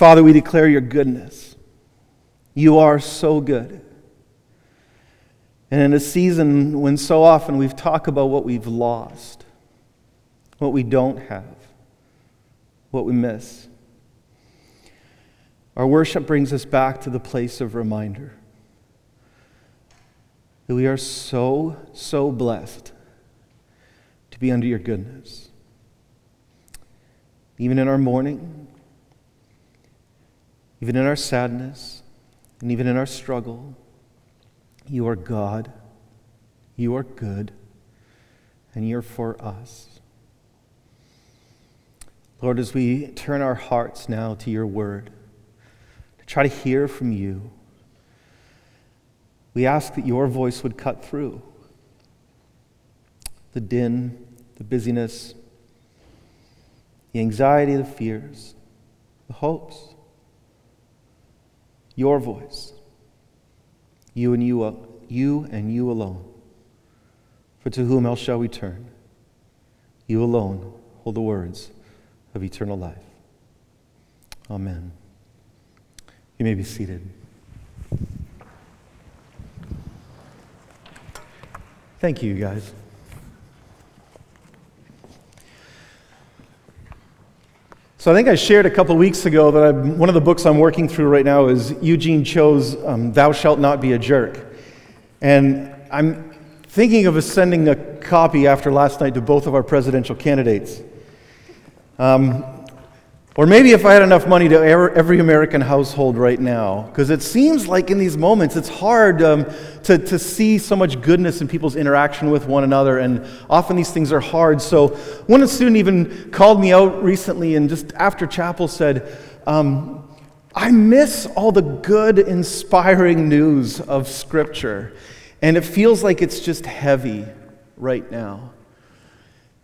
Father, we declare your goodness. You are so good. And in a season when so often we've talked about what we've lost, what we don't have, what we miss, our worship brings us back to the place of reminder that we are so, so blessed to be under your goodness. Even in our mourning, even in our sadness, and even in our struggle, you are God, you are good, and you're for us. Lord, as we turn our hearts now to your word, to try to hear from you, we ask that your voice would cut through the din, the busyness, the anxiety, the fears, the hopes. Your voice, you and you, you and you alone. For to whom else shall we turn? You alone hold the words of eternal life. Amen. You may be seated. Thank you, guys. So I think I shared a couple weeks ago that I'm, one of the books I'm working through right now is Eugene Cho's um, "Thou Shalt Not Be a Jerk," and I'm thinking of sending a copy after last night to both of our presidential candidates. Um, or maybe if I had enough money to every American household right now, because it seems like in these moments it's hard um, to, to see so much goodness in people's interaction with one another, and often these things are hard. So, one student even called me out recently and just after chapel said, um, I miss all the good, inspiring news of Scripture, and it feels like it's just heavy right now.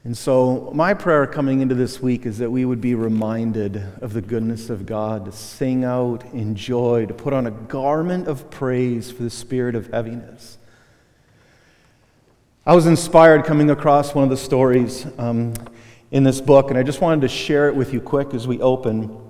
And so, my prayer coming into this week is that we would be reminded of the goodness of God, to sing out in joy, to put on a garment of praise for the spirit of heaviness. I was inspired coming across one of the stories um, in this book, and I just wanted to share it with you quick as we open.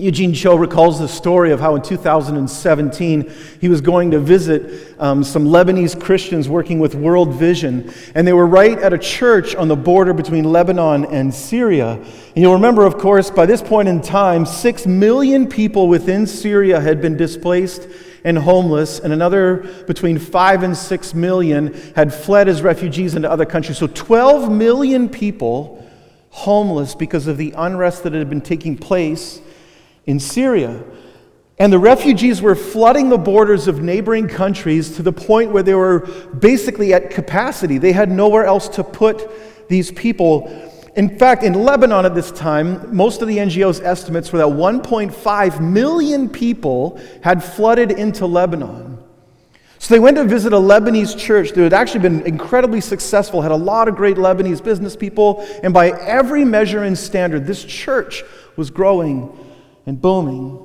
Eugene Cho recalls the story of how in 2017 he was going to visit um, some Lebanese Christians working with World Vision, and they were right at a church on the border between Lebanon and Syria. And you'll remember, of course, by this point in time, six million people within Syria had been displaced and homeless, and another between five and six million had fled as refugees into other countries. So 12 million people homeless because of the unrest that had been taking place in Syria. And the refugees were flooding the borders of neighboring countries to the point where they were basically at capacity. They had nowhere else to put these people. In fact, in Lebanon at this time, most of the NGO's estimates were that 1.5 million people had flooded into Lebanon. So they went to visit a Lebanese church that had actually been incredibly successful, had a lot of great Lebanese business people, and by every measure and standard, this church was growing and booming.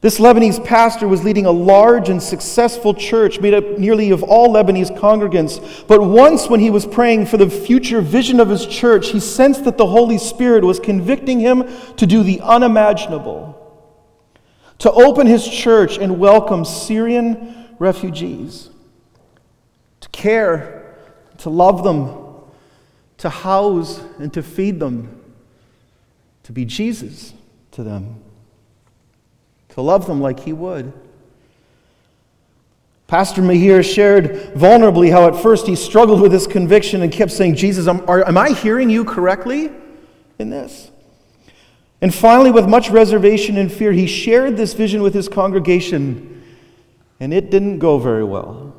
This Lebanese pastor was leading a large and successful church made up nearly of all Lebanese congregants. But once, when he was praying for the future vision of his church, he sensed that the Holy Spirit was convicting him to do the unimaginable to open his church and welcome Syrian refugees, to care, to love them, to house and to feed them, to be Jesus to them, to love them like he would. Pastor Mahir shared vulnerably how at first he struggled with this conviction and kept saying, Jesus, am, are, am I hearing you correctly in this? And finally, with much reservation and fear, he shared this vision with his congregation, and it didn't go very well.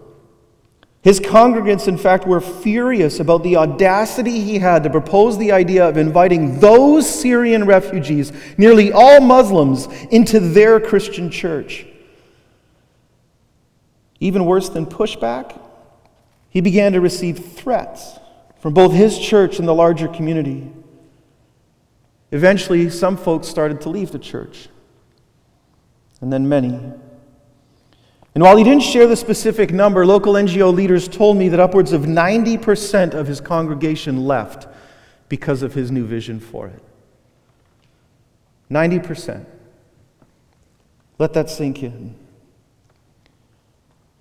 His congregants, in fact, were furious about the audacity he had to propose the idea of inviting those Syrian refugees, nearly all Muslims, into their Christian church. Even worse than pushback, he began to receive threats from both his church and the larger community. Eventually, some folks started to leave the church, and then many and while he didn't share the specific number, local NGO leaders told me that upwards of 90% of his congregation left because of his new vision for it. 90%. Let that sink in.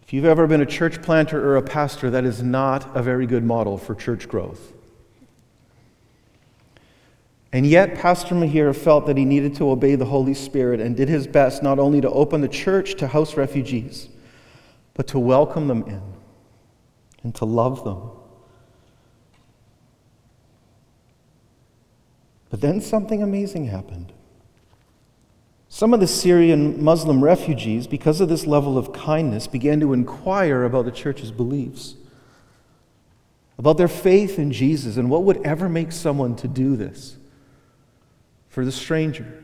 If you've ever been a church planter or a pastor, that is not a very good model for church growth. And yet, Pastor Mahir felt that he needed to obey the Holy Spirit and did his best not only to open the church to house refugees, but to welcome them in and to love them. But then something amazing happened. Some of the Syrian Muslim refugees, because of this level of kindness, began to inquire about the church's beliefs, about their faith in Jesus, and what would ever make someone to do this for the stranger,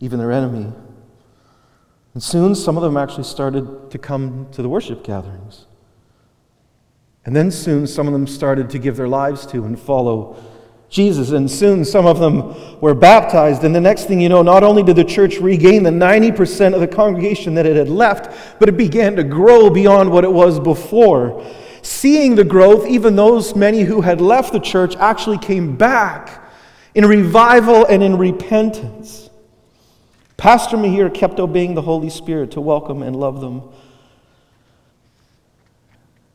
even their enemy. And soon some of them actually started to come to the worship gatherings. And then soon some of them started to give their lives to and follow Jesus. And soon some of them were baptized. And the next thing you know, not only did the church regain the 90% of the congregation that it had left, but it began to grow beyond what it was before. Seeing the growth, even those many who had left the church actually came back in revival and in repentance. Pastor Mahir kept obeying the Holy Spirit to welcome and love them.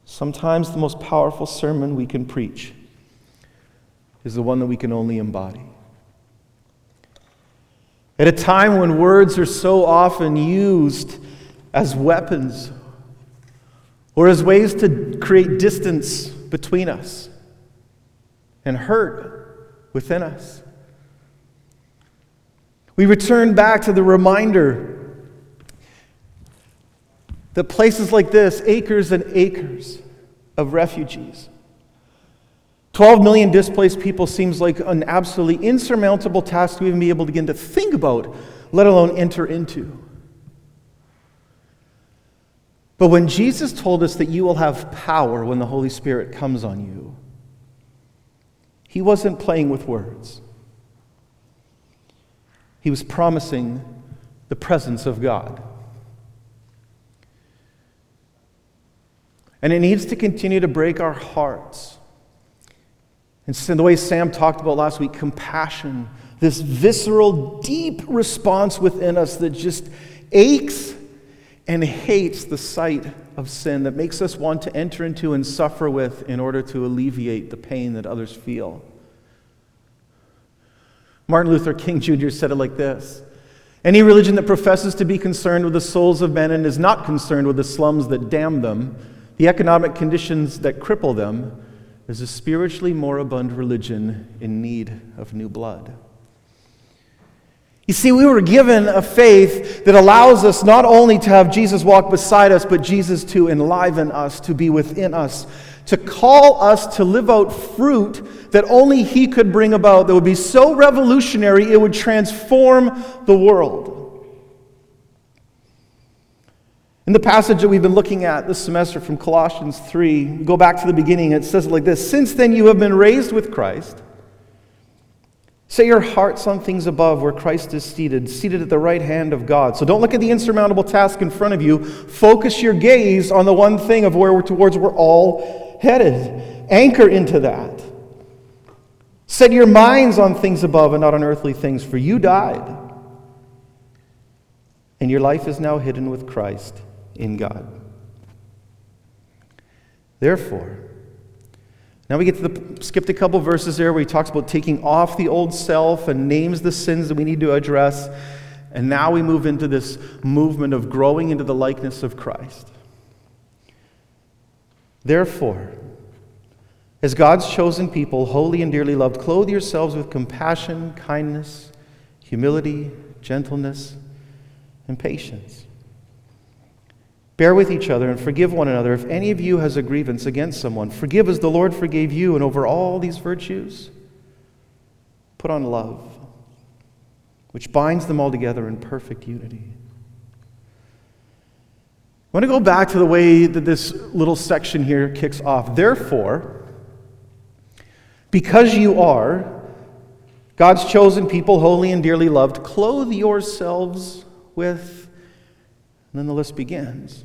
Sometimes the most powerful sermon we can preach is the one that we can only embody. At a time when words are so often used as weapons or as ways to create distance between us and hurt within us. We return back to the reminder that places like this, acres and acres of refugees, 12 million displaced people seems like an absolutely insurmountable task to even be able to begin to think about, let alone enter into. But when Jesus told us that you will have power when the Holy Spirit comes on you, he wasn't playing with words. He was promising the presence of God. And it needs to continue to break our hearts and the way Sam talked about last week, compassion, this visceral, deep response within us that just aches and hates the sight of sin, that makes us want to enter into and suffer with in order to alleviate the pain that others feel. Martin Luther King Jr. said it like this Any religion that professes to be concerned with the souls of men and is not concerned with the slums that damn them, the economic conditions that cripple them, is a spiritually moribund religion in need of new blood. You see, we were given a faith that allows us not only to have Jesus walk beside us, but Jesus to enliven us, to be within us, to call us to live out fruit that only He could bring about, that would be so revolutionary it would transform the world. In the passage that we've been looking at this semester from Colossians 3, go back to the beginning, it says it like this Since then you have been raised with Christ. Set your hearts on things above where Christ is seated, seated at the right hand of God. So don't look at the insurmountable task in front of you. Focus your gaze on the one thing of where we're towards we're all headed. Anchor into that. Set your minds on things above and not on earthly things, for you died. And your life is now hidden with Christ in God. Therefore, now we get to the skipped a couple verses there where he talks about taking off the old self and names the sins that we need to address. And now we move into this movement of growing into the likeness of Christ. Therefore, as God's chosen people, holy and dearly loved, clothe yourselves with compassion, kindness, humility, gentleness, and patience. Bear with each other and forgive one another. If any of you has a grievance against someone, forgive as the Lord forgave you. And over all these virtues, put on love, which binds them all together in perfect unity. I want to go back to the way that this little section here kicks off. Therefore, because you are God's chosen people, holy and dearly loved, clothe yourselves with and then the list begins.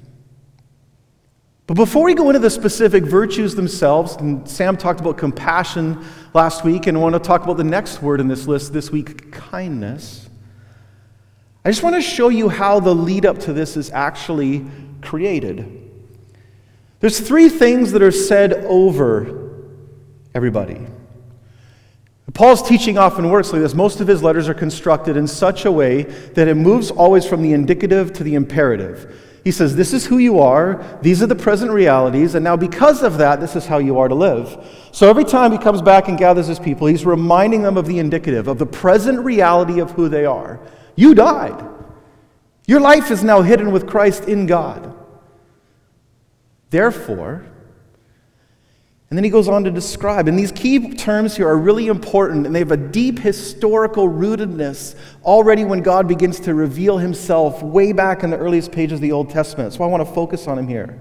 But before we go into the specific virtues themselves, and Sam talked about compassion last week, and I want to talk about the next word in this list this week kindness. I just want to show you how the lead up to this is actually created. There's three things that are said over everybody. Paul's teaching often works like this. Most of his letters are constructed in such a way that it moves always from the indicative to the imperative. He says, This is who you are, these are the present realities, and now because of that, this is how you are to live. So every time he comes back and gathers his people, he's reminding them of the indicative, of the present reality of who they are. You died. Your life is now hidden with Christ in God. Therefore, and then he goes on to describe, and these key terms here are really important, and they have a deep historical rootedness already when God begins to reveal himself way back in the earliest pages of the Old Testament. So I want to focus on him here.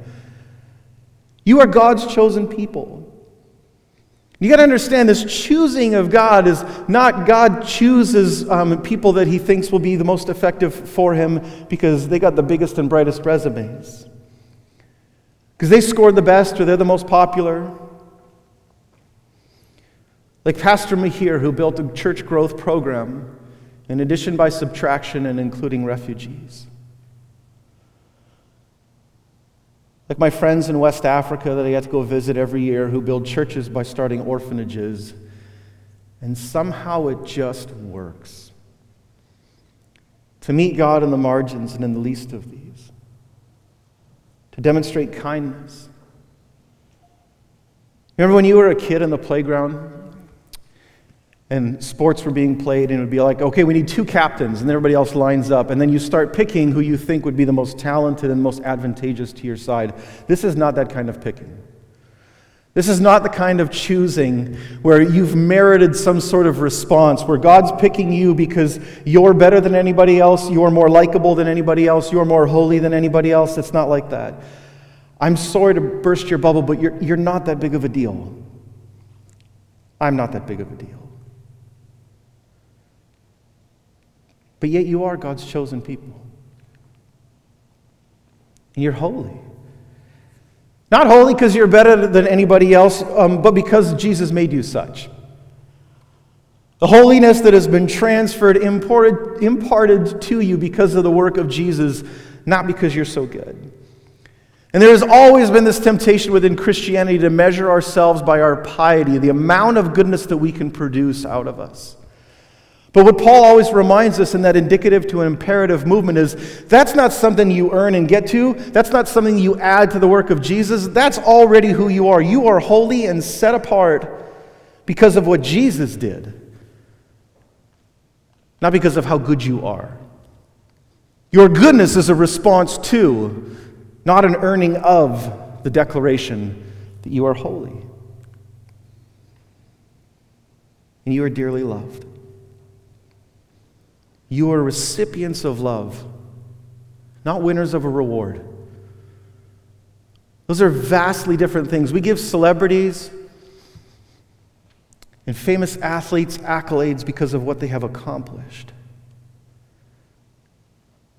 You are God's chosen people. You got to understand this choosing of God is not God chooses um, people that he thinks will be the most effective for him because they got the biggest and brightest resumes. Because they scored the best or they're the most popular. Like Pastor Mahir, who built a church growth program in addition by subtraction and including refugees. Like my friends in West Africa that I get to go visit every year who build churches by starting orphanages. And somehow it just works. To meet God in the margins and in the least of these. To demonstrate kindness. Remember when you were a kid in the playground and sports were being played, and it would be like, okay, we need two captains, and everybody else lines up, and then you start picking who you think would be the most talented and most advantageous to your side. This is not that kind of picking. This is not the kind of choosing where you've merited some sort of response, where God's picking you because you're better than anybody else, you're more likable than anybody else, you're more holy than anybody else. It's not like that. I'm sorry to burst your bubble, but you're, you're not that big of a deal. I'm not that big of a deal. But yet you are God's chosen people. And you're holy. Not holy because you're better than anybody else, um, but because Jesus made you such. The holiness that has been transferred, imparted, imparted to you because of the work of Jesus, not because you're so good. And there has always been this temptation within Christianity to measure ourselves by our piety, the amount of goodness that we can produce out of us. But what Paul always reminds us in that indicative to an imperative movement is that's not something you earn and get to. That's not something you add to the work of Jesus. That's already who you are. You are holy and set apart because of what Jesus did, not because of how good you are. Your goodness is a response to, not an earning of, the declaration that you are holy. And you are dearly loved. You are recipients of love, not winners of a reward. Those are vastly different things. We give celebrities and famous athletes accolades because of what they have accomplished.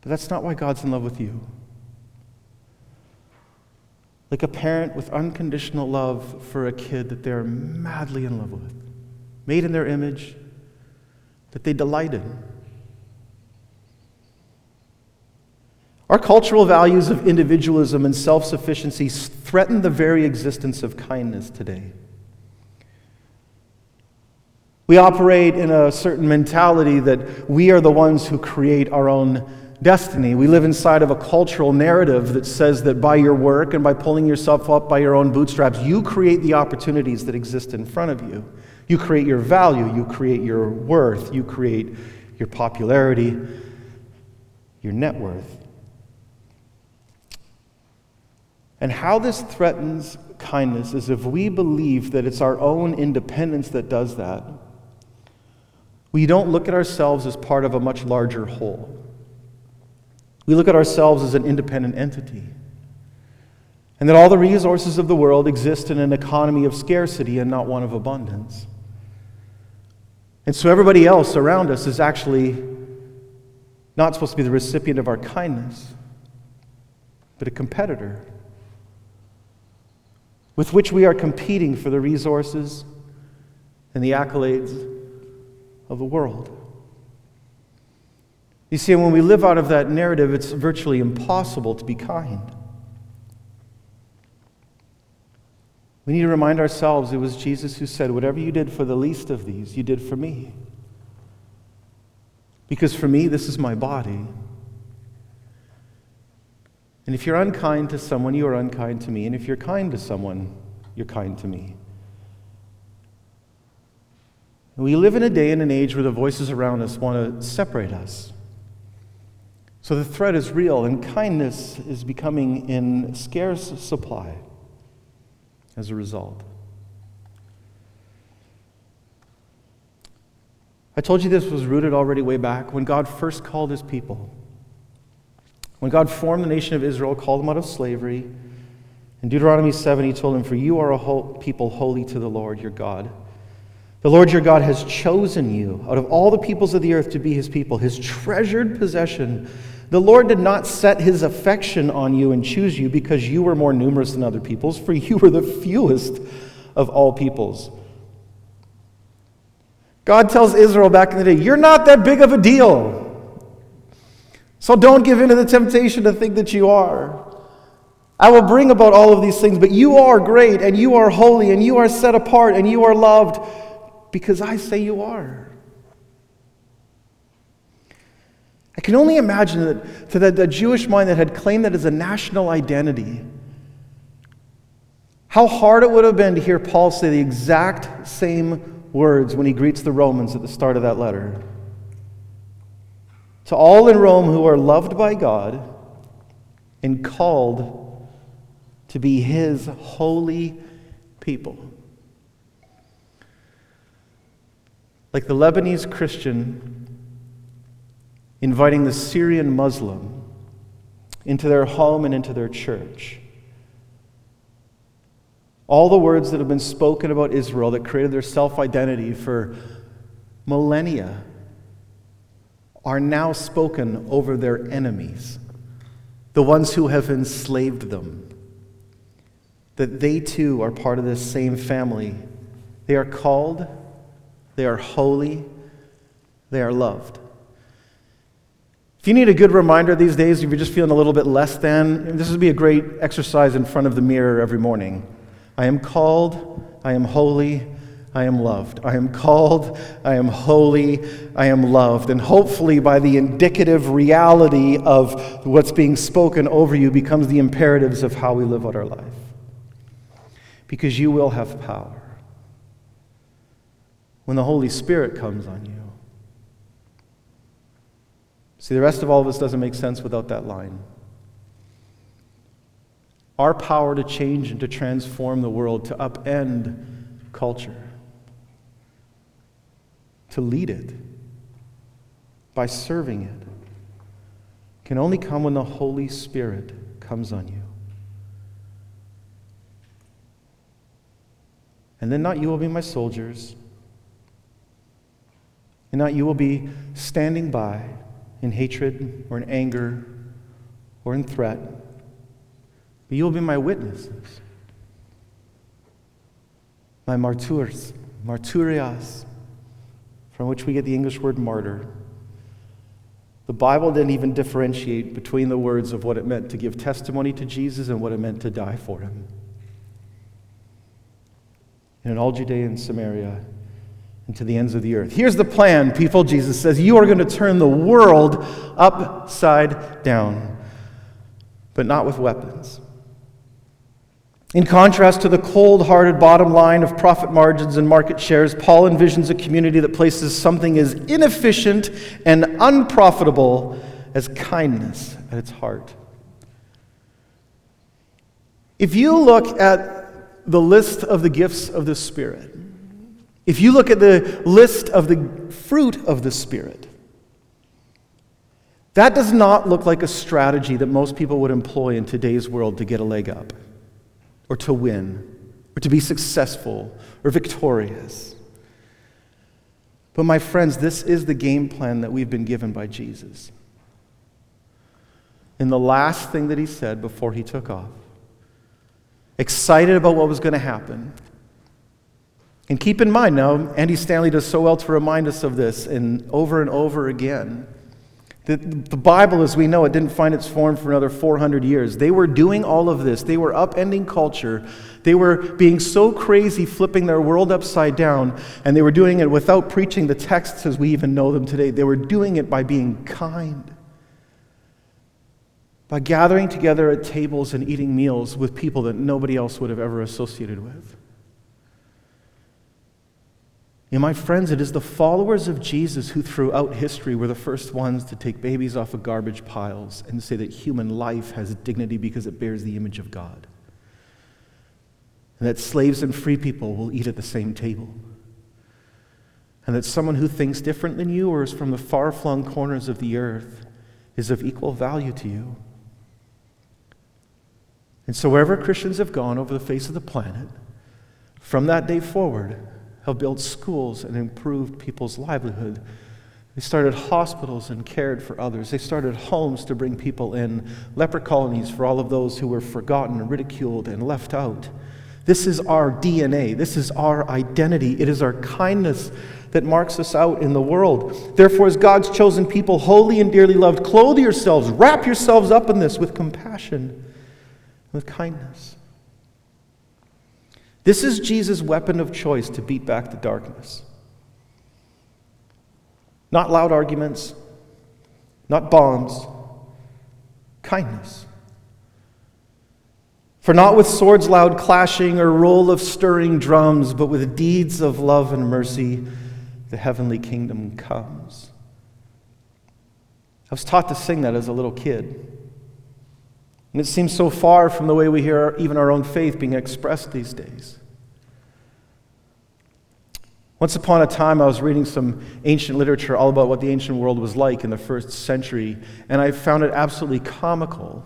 But that's not why God's in love with you. Like a parent with unconditional love for a kid that they're madly in love with, made in their image, that they delight in. Our cultural values of individualism and self sufficiency threaten the very existence of kindness today. We operate in a certain mentality that we are the ones who create our own destiny. We live inside of a cultural narrative that says that by your work and by pulling yourself up by your own bootstraps, you create the opportunities that exist in front of you. You create your value, you create your worth, you create your popularity, your net worth. And how this threatens kindness is if we believe that it's our own independence that does that, we don't look at ourselves as part of a much larger whole. We look at ourselves as an independent entity. And that all the resources of the world exist in an economy of scarcity and not one of abundance. And so everybody else around us is actually not supposed to be the recipient of our kindness, but a competitor with which we are competing for the resources and the accolades of the world. You see, when we live out of that narrative, it's virtually impossible to be kind. We need to remind ourselves it was Jesus who said, Whatever you did for the least of these, you did for me. Because for me, this is my body. And if you're unkind to someone, you are unkind to me. And if you're kind to someone, you're kind to me. And we live in a day and an age where the voices around us want to separate us. So the threat is real, and kindness is becoming in scarce supply as a result. I told you this was rooted already way back when God first called his people. When God formed the nation of Israel, called them out of slavery, in Deuteronomy 7, he told them, For you are a people holy to the Lord your God. The Lord your God has chosen you out of all the peoples of the earth to be his people, his treasured possession. The Lord did not set his affection on you and choose you because you were more numerous than other peoples, for you were the fewest of all peoples. God tells Israel back in the day, You're not that big of a deal. So don't give in to the temptation to think that you are. I will bring about all of these things, but you are great and you are holy and you are set apart and you are loved because I say you are. I can only imagine that to that, that Jewish mind that had claimed that as a national identity, how hard it would have been to hear Paul say the exact same words when he greets the Romans at the start of that letter to all in Rome who are loved by God and called to be his holy people. Like the Lebanese Christian inviting the Syrian Muslim into their home and into their church. All the words that have been spoken about Israel that created their self identity for millennia are now spoken over their enemies, the ones who have enslaved them. That they too are part of this same family. They are called, they are holy, they are loved. If you need a good reminder these days, if you're just feeling a little bit less than, this would be a great exercise in front of the mirror every morning. I am called, I am holy, I am loved. I am called. I am holy. I am loved. And hopefully, by the indicative reality of what's being spoken over you, becomes the imperatives of how we live out our life. Because you will have power when the Holy Spirit comes on you. See, the rest of all of this doesn't make sense without that line. Our power to change and to transform the world, to upend culture to lead it by serving it can only come when the Holy Spirit comes on you. And then not you will be my soldiers, and not you will be standing by in hatred or in anger or in threat, but you will be my witnesses, my martyrs, martyrias from which we get the English word martyr. The Bible didn't even differentiate between the words of what it meant to give testimony to Jesus and what it meant to die for him. And in all Judea and Samaria and to the ends of the earth. Here's the plan, people. Jesus says, You are going to turn the world upside down, but not with weapons. In contrast to the cold hearted bottom line of profit margins and market shares, Paul envisions a community that places something as inefficient and unprofitable as kindness at its heart. If you look at the list of the gifts of the Spirit, if you look at the list of the fruit of the Spirit, that does not look like a strategy that most people would employ in today's world to get a leg up or to win or to be successful or victorious. But, my friends, this is the game plan that we've been given by Jesus. In the last thing that he said before he took off, excited about what was going to happen. And keep in mind now, Andy Stanley does so well to remind us of this and over and over again The, the Bible, as we know it, didn't find its form for another 400 years. They were doing all of this. They were upending culture. They were being so crazy, flipping their world upside down, and they were doing it without preaching the texts as we even know them today. They were doing it by being kind, by gathering together at tables and eating meals with people that nobody else would have ever associated with. You know, my friends, it is the followers of Jesus who, throughout history, were the first ones to take babies off of garbage piles and say that human life has dignity because it bears the image of God. And that slaves and free people will eat at the same table. And that someone who thinks different than you or is from the far flung corners of the earth is of equal value to you. And so, wherever Christians have gone over the face of the planet, from that day forward, have built schools and improved people's livelihood. They started hospitals and cared for others. They started homes to bring people in, leper colonies for all of those who were forgotten, ridiculed, and left out. This is our DNA. This is our identity. It is our kindness that marks us out in the world. Therefore, as God's chosen people, holy and dearly loved, clothe yourselves, wrap yourselves up in this with compassion, with kindness. This is Jesus' weapon of choice to beat back the darkness. Not loud arguments, not bombs, kindness. For not with swords loud clashing or roll of stirring drums, but with deeds of love and mercy, the heavenly kingdom comes. I was taught to sing that as a little kid. And it seems so far from the way we hear even our own faith being expressed these days. Once upon a time, I was reading some ancient literature all about what the ancient world was like in the first century, and I found it absolutely comical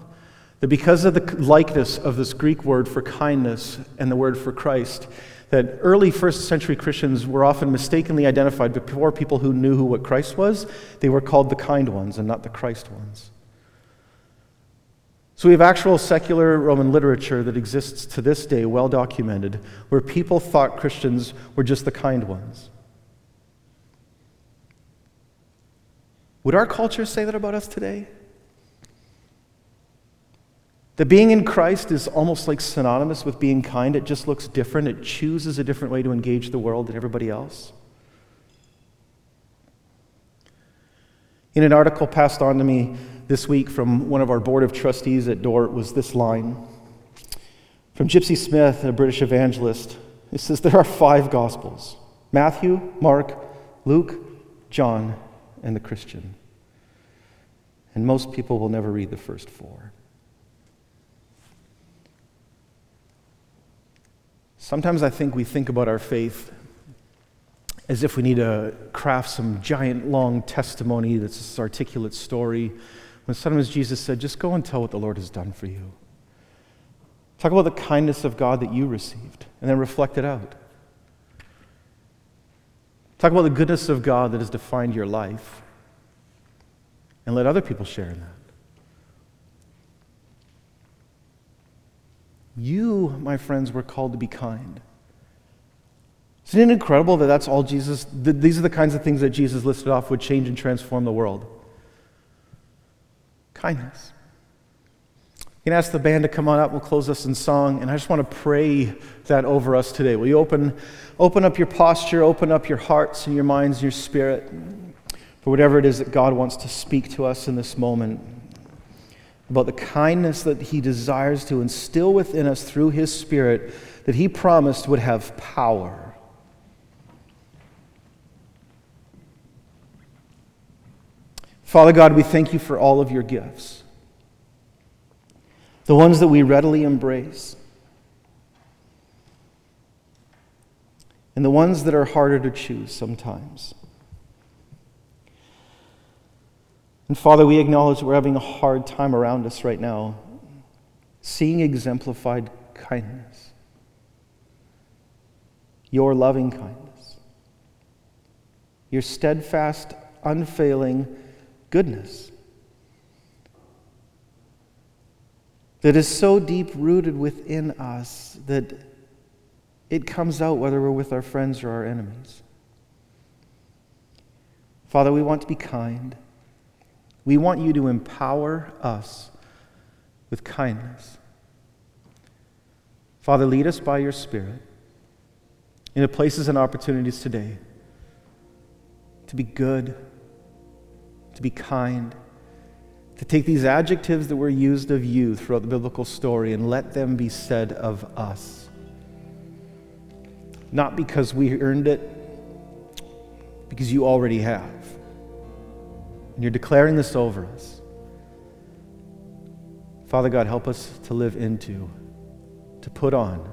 that because of the likeness of this Greek word for kindness and the word for Christ, that early first century Christians were often mistakenly identified before people who knew who what Christ was. They were called the kind ones and not the Christ ones. So we have actual secular Roman literature that exists to this day, well documented, where people thought Christians were just the kind ones. Would our culture say that about us today? That being in Christ is almost like synonymous with being kind. It just looks different. It chooses a different way to engage the world than everybody else. In an article passed on to me this week from one of our board of trustees at Dordt was this line from Gypsy Smith, a British evangelist. It says, There are five Gospels Matthew, Mark, Luke, John, and the Christian. And most people will never read the first four. Sometimes I think we think about our faith as if we need to craft some giant long testimony that's this articulate story when sometimes Jesus said, just go and tell what the Lord has done for you. Talk about the kindness of God that you received, and then reflect it out. Talk about the goodness of God that has defined your life, and let other people share in that. You, my friends, were called to be kind. Isn't it incredible that that's all Jesus, these are the kinds of things that Jesus listed off would change and transform the world? Kindness. You can ask the band to come on up. We'll close this in song. And I just want to pray that over us today. Will you open, open up your posture, open up your hearts and your minds and your spirit for whatever it is that God wants to speak to us in this moment about the kindness that He desires to instill within us through His Spirit that He promised would have power. Father God, we thank you for all of your gifts, the ones that we readily embrace, and the ones that are harder to choose sometimes. And Father, we acknowledge we're having a hard time around us right now seeing exemplified kindness, your loving kindness, your steadfast, unfailing, goodness that is so deep rooted within us that it comes out whether we're with our friends or our enemies. Father, we want to be kind. We want you to empower us with kindness. Father, lead us by your Spirit into places and opportunities today to be good, to be kind, to take these adjectives that were used of you throughout the biblical story and let them be said of us. Not because we earned it, because you already have. And you're declaring this over us. Father God, help us to live into, to put on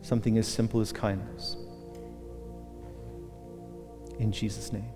something as simple as kindness. In Jesus' name.